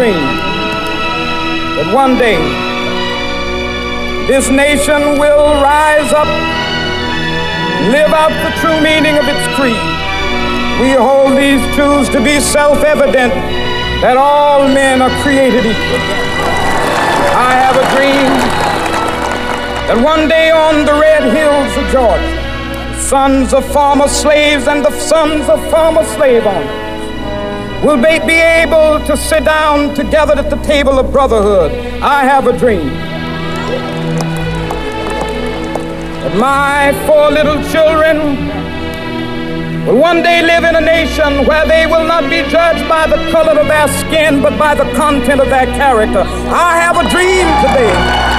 dream that one day this nation will rise up, live out the true meaning of its creed. We hold these truths to be self evident that all men are created equal. I have a dream that one day on the red hills of Georgia, sons of former slaves and the sons of former slave owners will be able to sit down together at the table of brotherhood. I have a dream that my four little children will one day live in a nation where they will not be judged by the color of their skin, but by the content of their character. I have a dream today.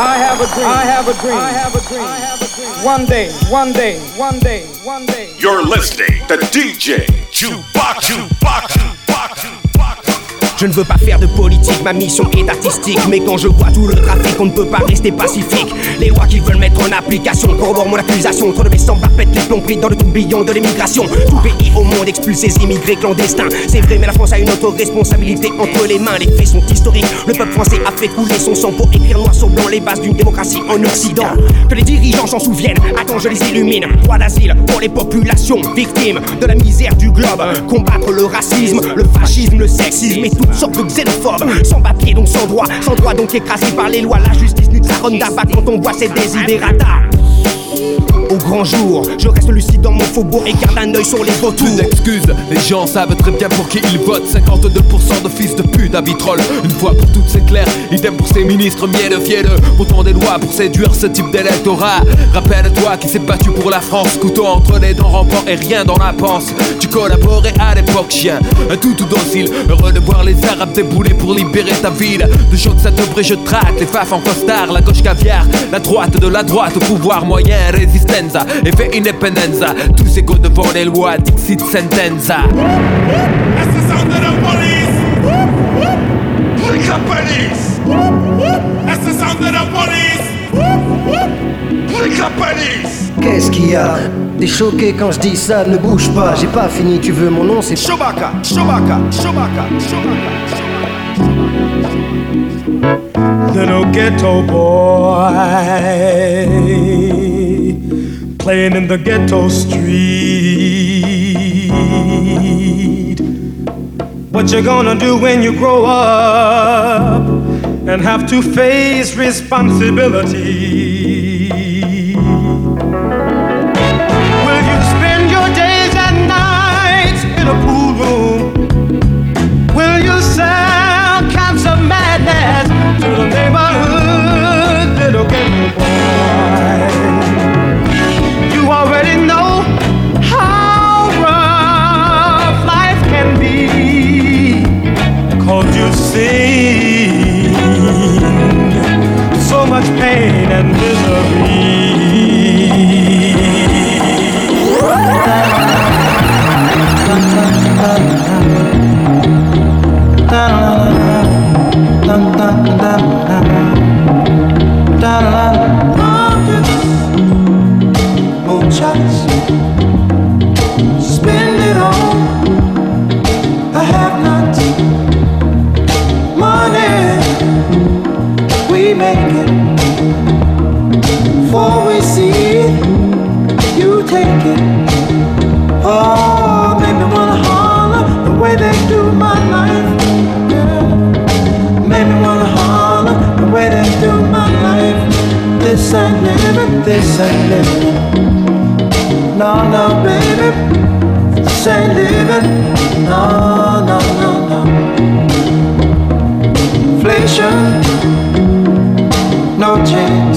I have a dream. I have a dream. I have a dream. I have a dream. One day, one day, one day, one day. You're listening to DJ Chewbacca. Chewbacca. Je ne veux pas faire de politique, ma mission est artistique. Mais quand je vois tout le trafic, on ne peut pas rester pacifique. Les lois qu'ils veulent mettre en application corroborent mon accusation. Trop de sans pète les plombs pris dans le tourbillon de l'immigration. Tout pays au monde expulse ses immigrés clandestins. C'est vrai, mais la France a une autre responsabilité entre les mains. Les faits sont historiques. Le peuple français a fait couler son sang pour écrire noir sur blanc les bases d'une démocratie en Occident. Que les dirigeants s'en souviennent. Attends, je les illumine. Droit d'asile pour les populations victimes de la misère du globe. Combattre le racisme, le fascisme, le sexisme et tout sorte de xénophobes, sans papier donc sans droit, sans droit donc écrasé par les lois. La justice nude sa ronde quand on voit ses désidérata au grand jour. Je reste lucide dans mon faubourg et garde un œil sur les vautours. Plus d'excuses, les gens savent très bien pour qui ils votent. 52% de fils de pute à vitrolles. Une fois pour toutes, c'est clair. Idem pour ces ministres mielleux, fielleux. Pourtant des lois pour séduire ce type d'électorat. Rappelle-toi qui s'est battu pour la France. Couteau entre les dents, rampant et rien dans la panse. Tu collaborais à l'époque, chien. Un tout tout docile. Heureux de voir les Arabes débouler pour libérer ta ville. De choc, ça te je traque. Les faf en costard, la gauche caviar. La droite de la droite au pouvoir moyen, résistenza. Effet independenza. Tous égaux devant les lois, dixit sentenza. That's the sound of the police. Like the police. That's the sound of the police. Like the police. Qu'est-ce qu'il y a? T'es choqué quand je dis ça, ne bouge pas, j'ai pas fini, tu veux mon nom, c'est Chewbacca, Chewbacca, Chewbacca, Chewbacca. little ghetto boy playing in the ghetto street. What you gonna do when you grow up and have to face responsibility? Seen so much pain and misery. Before we see it. You take it. Oh, make me wanna holler the way they do my life. Yeah. Make me wanna holler the way they do my life. This ain't living, this ain't living. No, no, baby, this ain't living. No, no, no, no. Inflation, no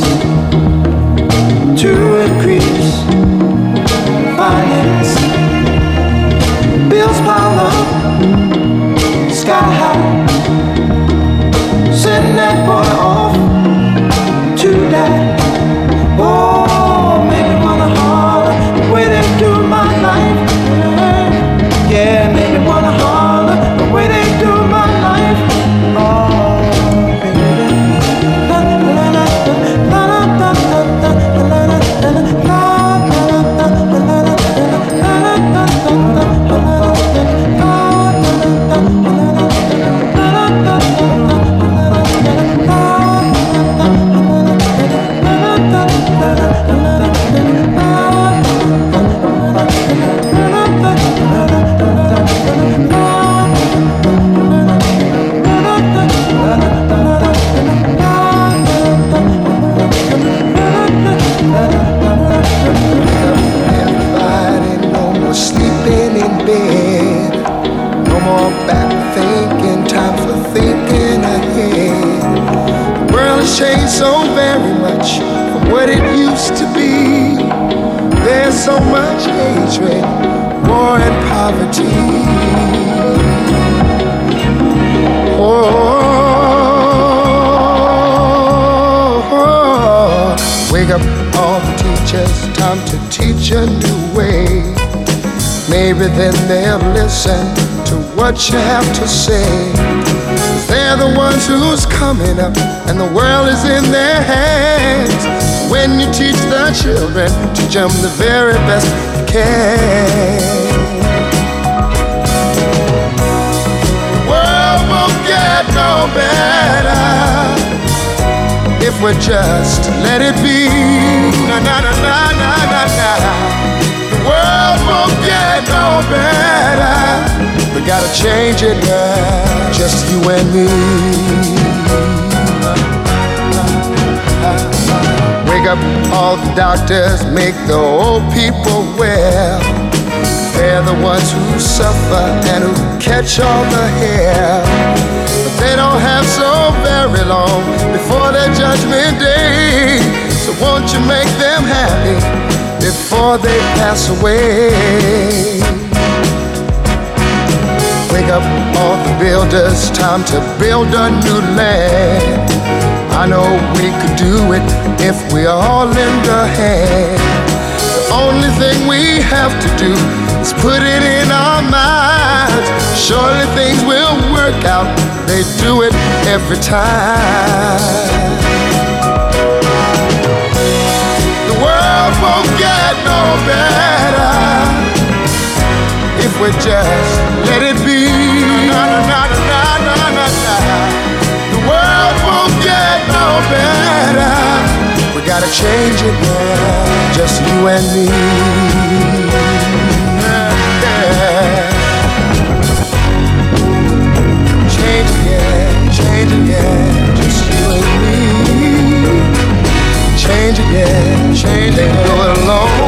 up all the teachers, time to teach a new way. Maybe then they'll listen to what you have to say. They're the ones who's coming up, and the world is in their hands. When you teach the children, teach them the very best you can. The world won't get no better if we just let it be. Na na na na na na. The world won't get no better. We gotta change it now, just you and me. Wake up all the doctors, make the old people well. They're the ones who suffer and who catch all the hair. They don't have so very long before their judgment day. So won't you make them happy before they pass away? Wake up all the builders, time to build a new land. I know we could do it if we all lend a hand. The only thing we have to do is put it in our minds. Surely things will work out, they do it every time. The world won't get no better if we just let it be. The world won't get no better. We gotta change it now, just you and me. changing, yeah, changing, yeah, just you and me. Change Changing, yeah, changing, do it alone.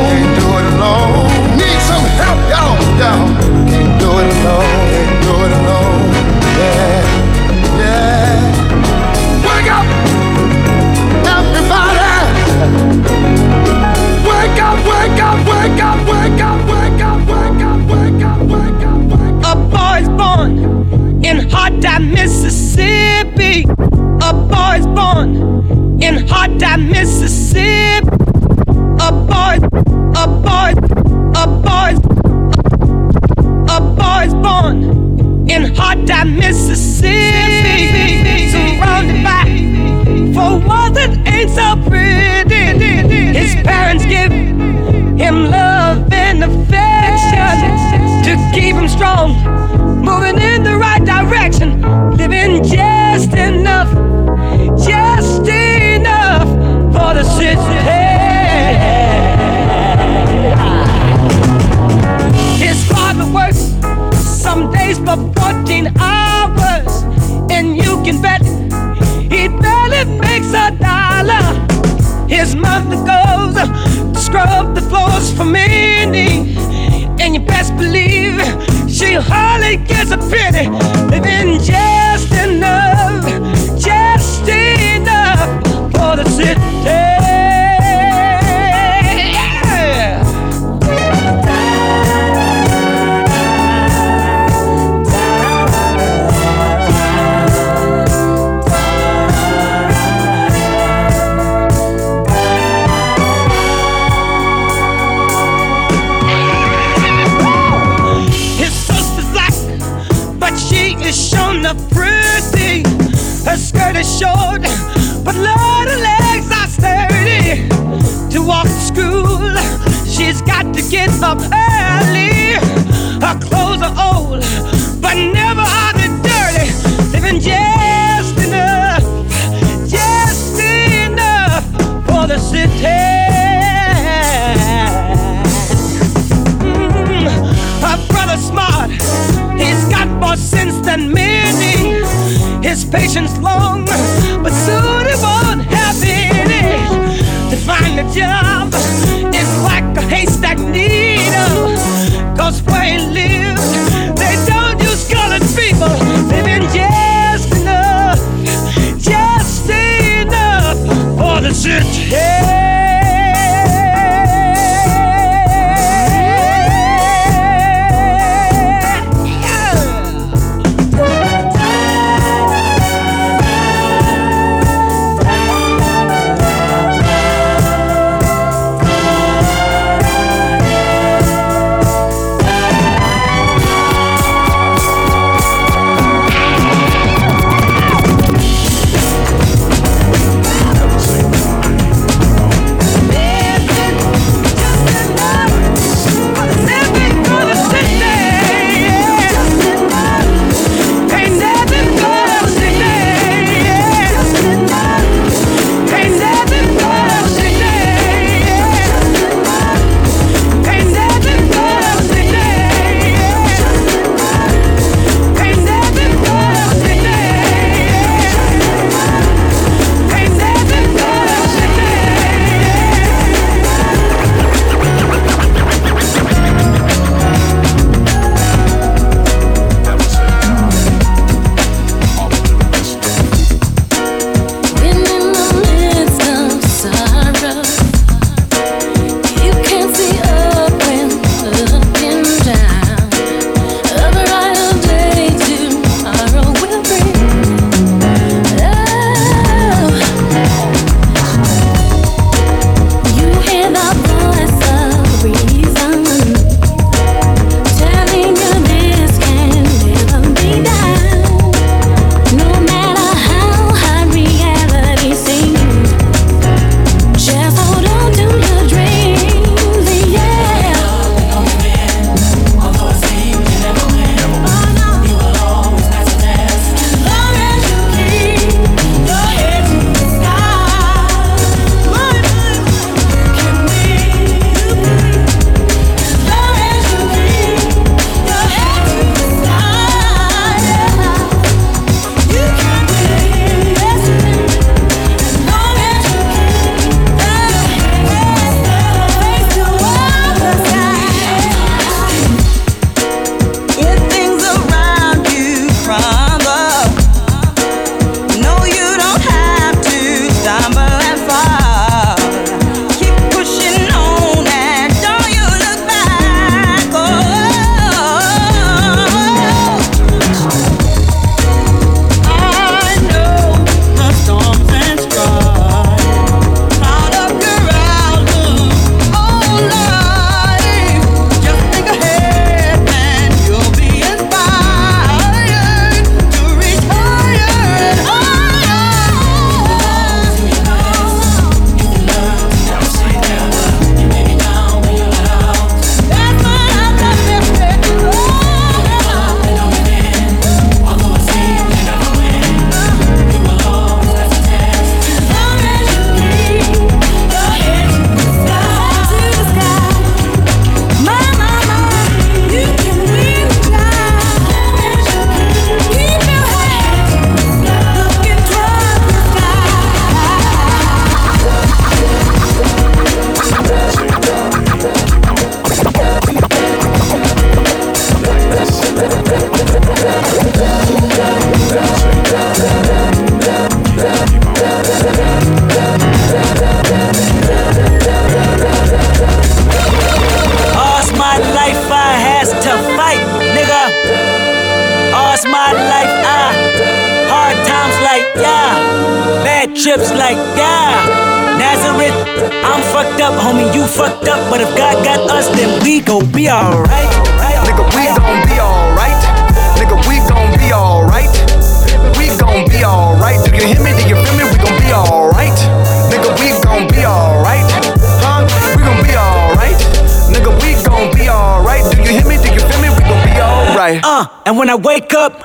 Patience long, but soon he won't have any. To find a job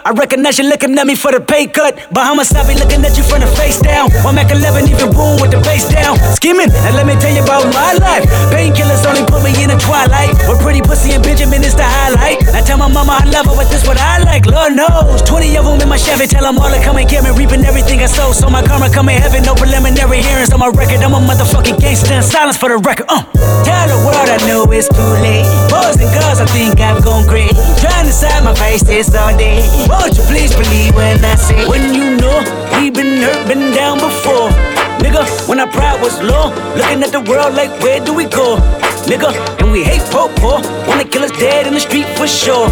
I recognize you looking at me for the pay cut. Bahamas, I be looking at you from the face down. One Mac 11, even boom with the face down. Scheming, and let me tell you about my life. Painkillers only put me in the twilight. With pretty pussy and Benjamin is the highlight. I tell my mama I love her, but this what I like. Lord knows. 20 of them in my Chevy, tell them all to come and get me. Reaping everything I sow, so my karma come in heaven. No preliminary hearings on my record. I'm a motherfucking gangster in silence for the record. Uh. Tell the world I know it's too late. Boys and girls, I think I've gone crazy. Trying to side my face this all day. Won't you please believe when I say, when you know we been hurt, been down before. Nigga, when our pride was low, looking at the world like, where do we go? Nigga, and we hate po po, wanna kill us dead in the street for sure.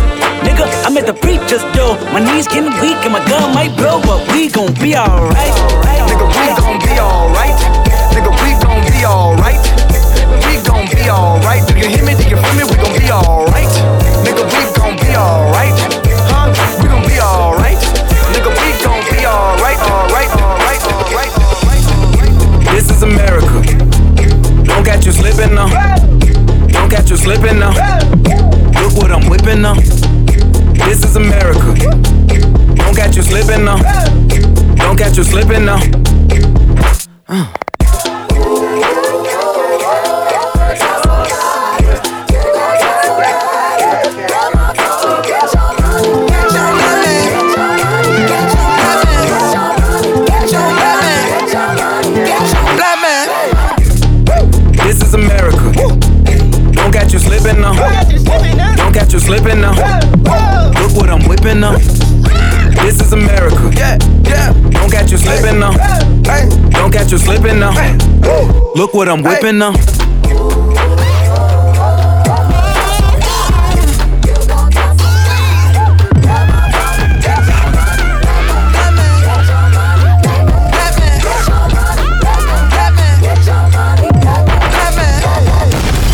Nigga, I'm at the preacher's door, my knees getting weak and my gun might blow, but we gon' be alright. Nigga, we gon' be alright. Nigga, we gon' be alright. We gon' be alright. Do you hear me? Do you feel me? We gon' be alright. Nigga, we gon' be alright. Huh? You slipping now. Look what I'm whipping now.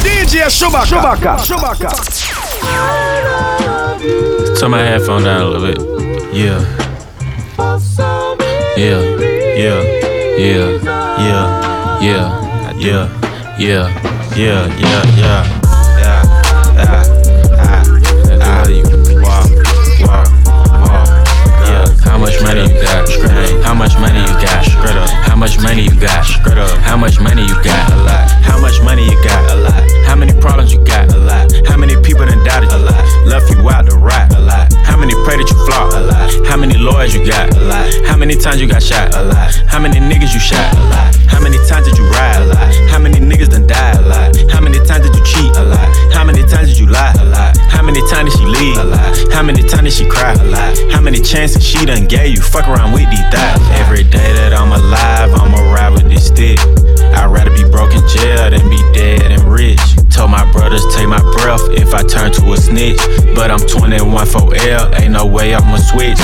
DJ Chewbacca. Chewbacca. Turn my headphone down a little bit. Yeah. Yeah. Yeah. Yeah. Yeah. Yeah. Yeah. Yeah. Yeah. Yeah. Yeah. Yeah. Ah. Ah. You walk. Walk. Walk. Yeah. How much money you got? How much money you got? How much money you got? How much money you got? A lot. How much money you got? A lot. How many problems you got? A lot. How many people done doubted you? A lot. Left you out to rot? A lot. How many pray that you flop? A lot. How many lawyers you got? A lot. How many times you got shot? A lot. How many niggas you shot? A lot. How many times did you ride? A lot. How many niggas done died? A lot. How many times did you cheat? A lot. How many times did you lie? A lot. How many times did she leave? A lot. How many times did she cry? A lot. How many chances she done gave you? Fuck around with these thighs. Every day that I'm I turn to a snitch. But I'm 21 for L, ain't no way I'ma switch.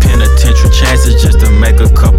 Penitentiary chances just to make a couple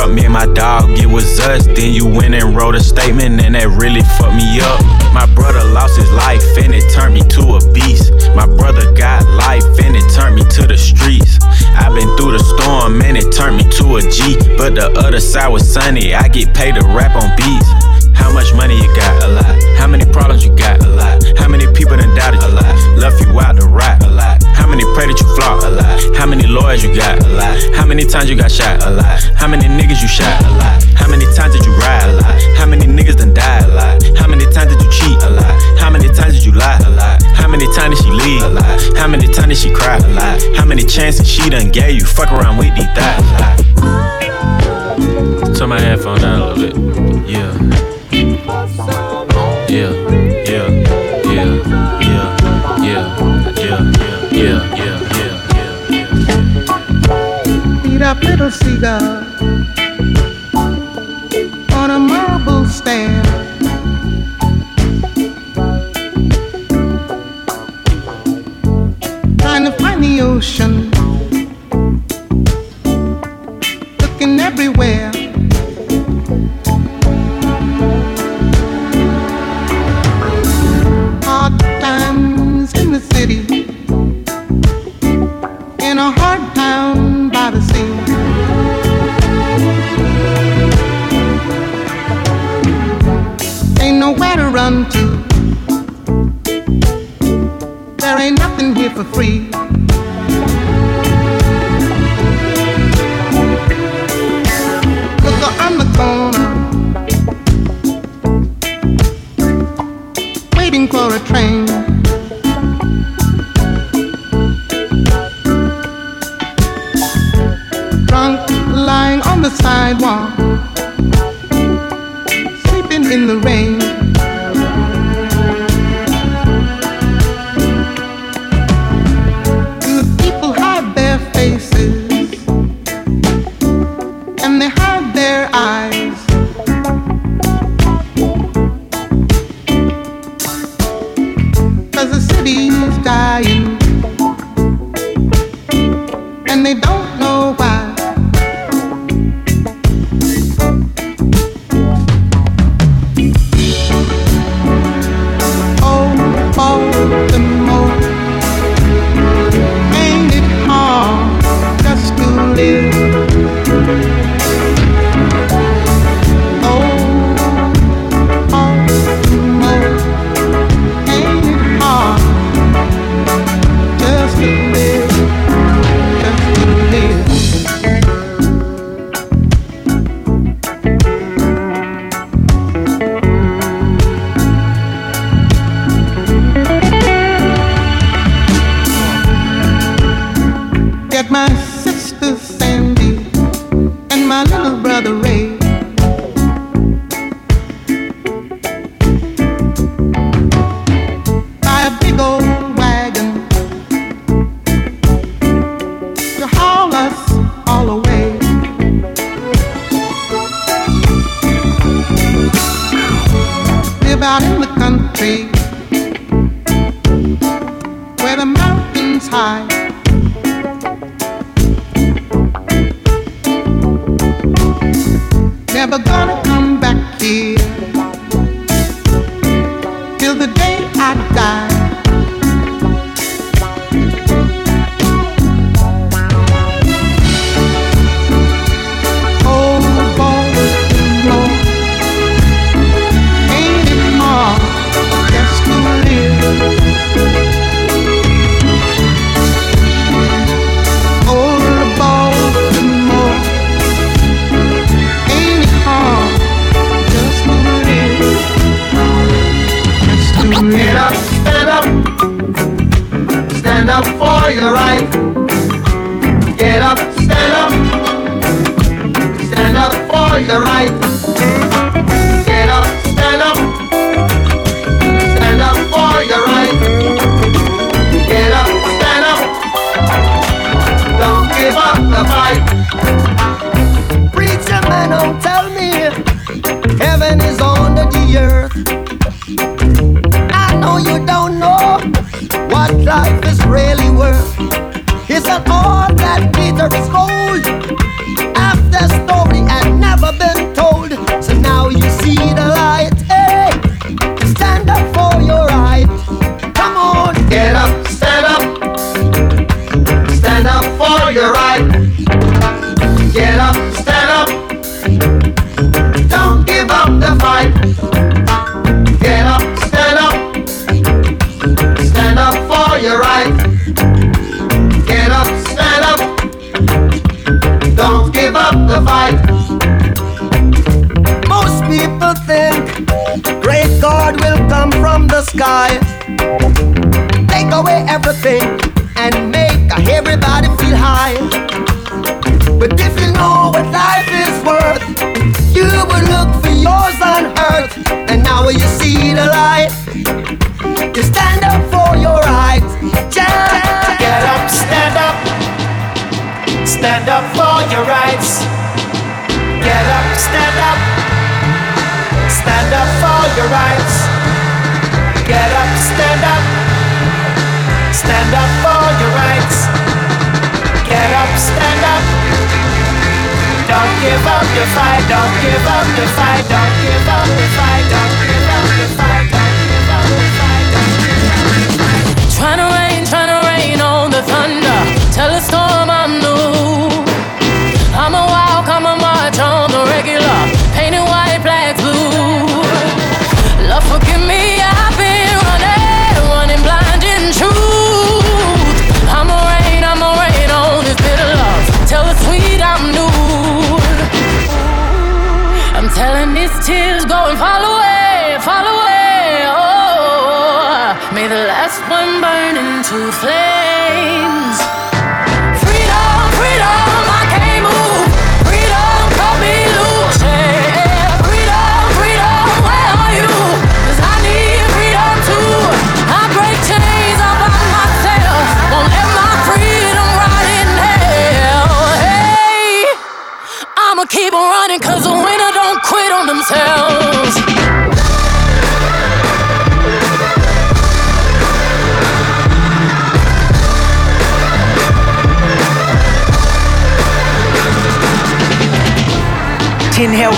world, me and my dog, it was us. Then you went and wrote a statement, and that really fucked me up. My brother lost his life, and it turned me to a beast. My brother got life, and it turned me to the streets. I've been through the storm, and it turned me to a G. But the other side was sunny, I get paid to rap on beats. How much money you got? A lot. How many problems you got? A lot. How many people done doubted you? A lot. Left you out to rot? A lot. How many pray that you flop? A lot. How many lawyers you got? A lot. How many times you got shot? A lot. How many niggas you shot? A lot. How many times did you ride? A lot. How many niggas done died? A lot. How many times did you cheat? A lot. How many times did you lie? A lot. How many times did she leave? A lot. How many times did she cry? A lot. How many chances she done gave you? Fuck around with these thighs. A. Turn my headphone down a little bit. Yeah. Yeah, yeah, yeah, yeah, yeah, yeah, yeah, yeah. Feed up little seagull on a marble stand. Trying to find the ocean. about in the country. God will come from the sky, take away everything and make everybody feel high. But if you know what life is worth, you will look for yours unhurt, and now you see the light. You stand up for your rights. Just get up, stand up, stand up for your rights. Get up, stand up your rights. Get up, stand up. Stand up for your rights. Get up, stand up. Don't give up your fight, don't give up your fight, don't give up your fight,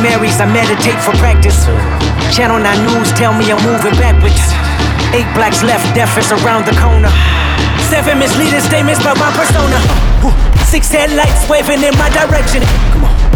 Marys, I meditate for practice. Channel 9 News tell me I'm moving backwards. Eight blacks left, death is around the corner. Seven misleading statements about my persona. Six headlights waving in my direction. Come on.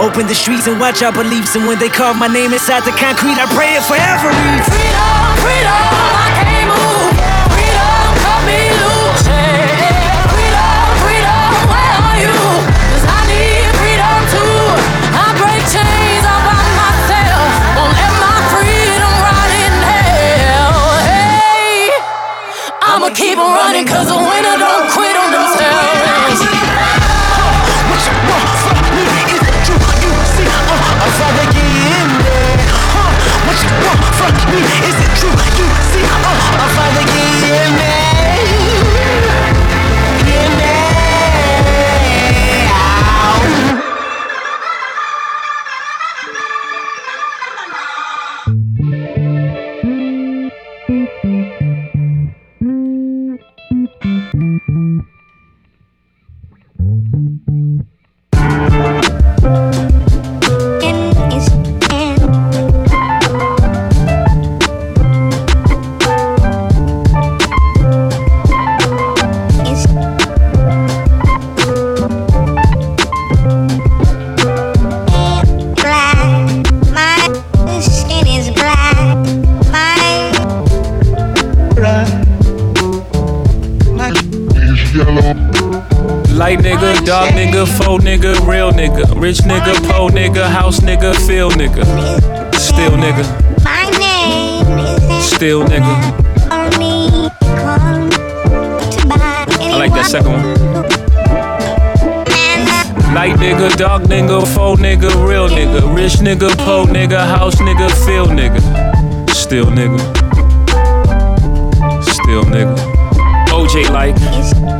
Open the streets and watch our beliefs. And when they carve my name inside the concrete, I pray it forever. Freedom, freedom, I can't move. Freedom, cut me loose. Freedom, freedom, where are you? 'Cause I need freedom too. I break chains all by myself. Won't let my freedom rot in hell. Hey, I'ma keep on running 'cause the winner don't quit Light nigga, faux nigga, real nigga, rich nigga, po nigga, house nigga, feel nigga, still nigga, my name is still nigga. only come to buy I like that second one. Light nigga, dark nigga, faux nigga, real nigga, rich nigga, po nigga, house nigga, feel nigga, still nigga, still nigga. OJ like,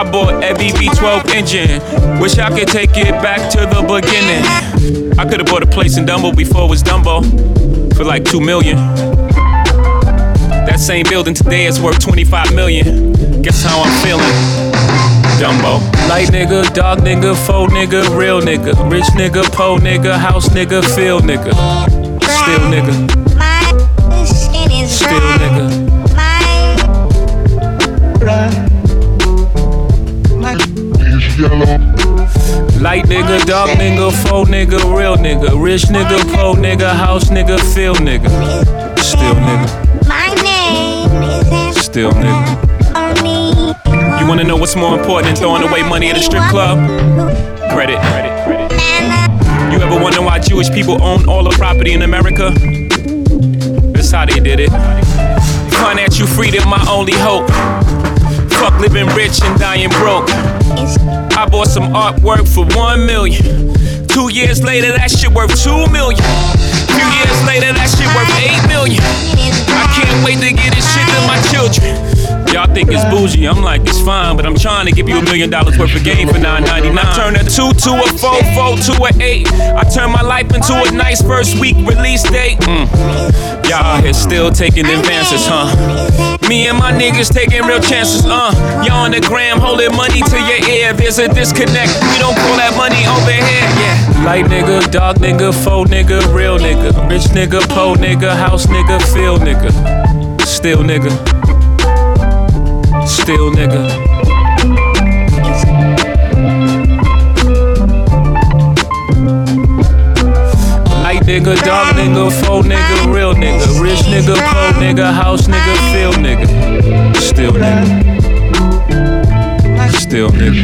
I bought a BB12 engine. Wish I could take it back to the beginning. I could have bought a place in Dumbo before it was Dumbo for like two million. That same building today is worth 25 million. Guess how I'm feeling? Dumbo. Light nigga, dark nigga, faux nigga, real nigga, rich nigga, po nigga, house nigga, feel nigga, still nigga. yellow. Light nigga, dark nigga, faux nigga, real nigga, rich nigga, poor nigga, house nigga, field nigga, still nigga. My name is still nigga. You wanna know what's more important than throwing away money at a strip club? Credit. Credit. Credit. You ever wonder why Jewish people own all the property in America? That's how they did it. Financial freedom, my only hope. Fuck living rich and dying broke. I bought some artwork for one million. Two years later, that shit worth two million. Few years later, that think it's bougie, I'm like, it's fine, but I'm trying to give you a million dollars worth of game for 9.99. I Turn a two to a four, four to a eight. I turn my life into a nice first week release date. Mm. Y'all here still taking advances, huh? Me and my niggas taking real chances, uh. Y'all on the gram holding money to your ear. There's a disconnect. We don't call that money over here, yeah. Light nigga, dog nigga, faux nigga, real nigga. Rich nigga, po nigga, house nigga, feel nigga. Still nigga. Still nigga. Light nigga, dog nigga, faux nigga, real nigga. Rich nigga, po nigga, house nigga, feel nigga. Still nigga. Still nigga.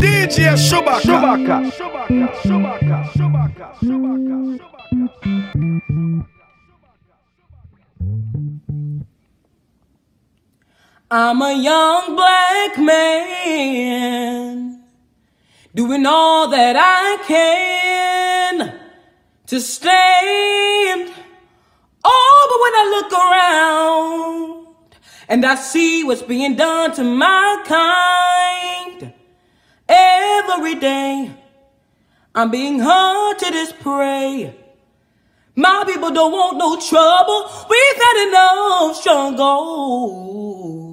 DJ Shubaka. Shubaka. Shubaka. Shubaka. Shubaka. Shubaka. I'm a young black man doing all that I can to stand. Oh, but when I look around and I see what's being done to my kind every day, I'm being hunted as prey. My people don't want no trouble. We've had enough struggle.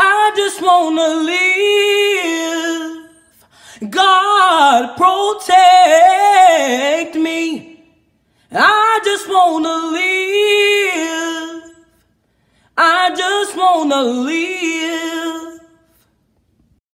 I just wanna live. God protect me. I just wanna live. I just wanna live.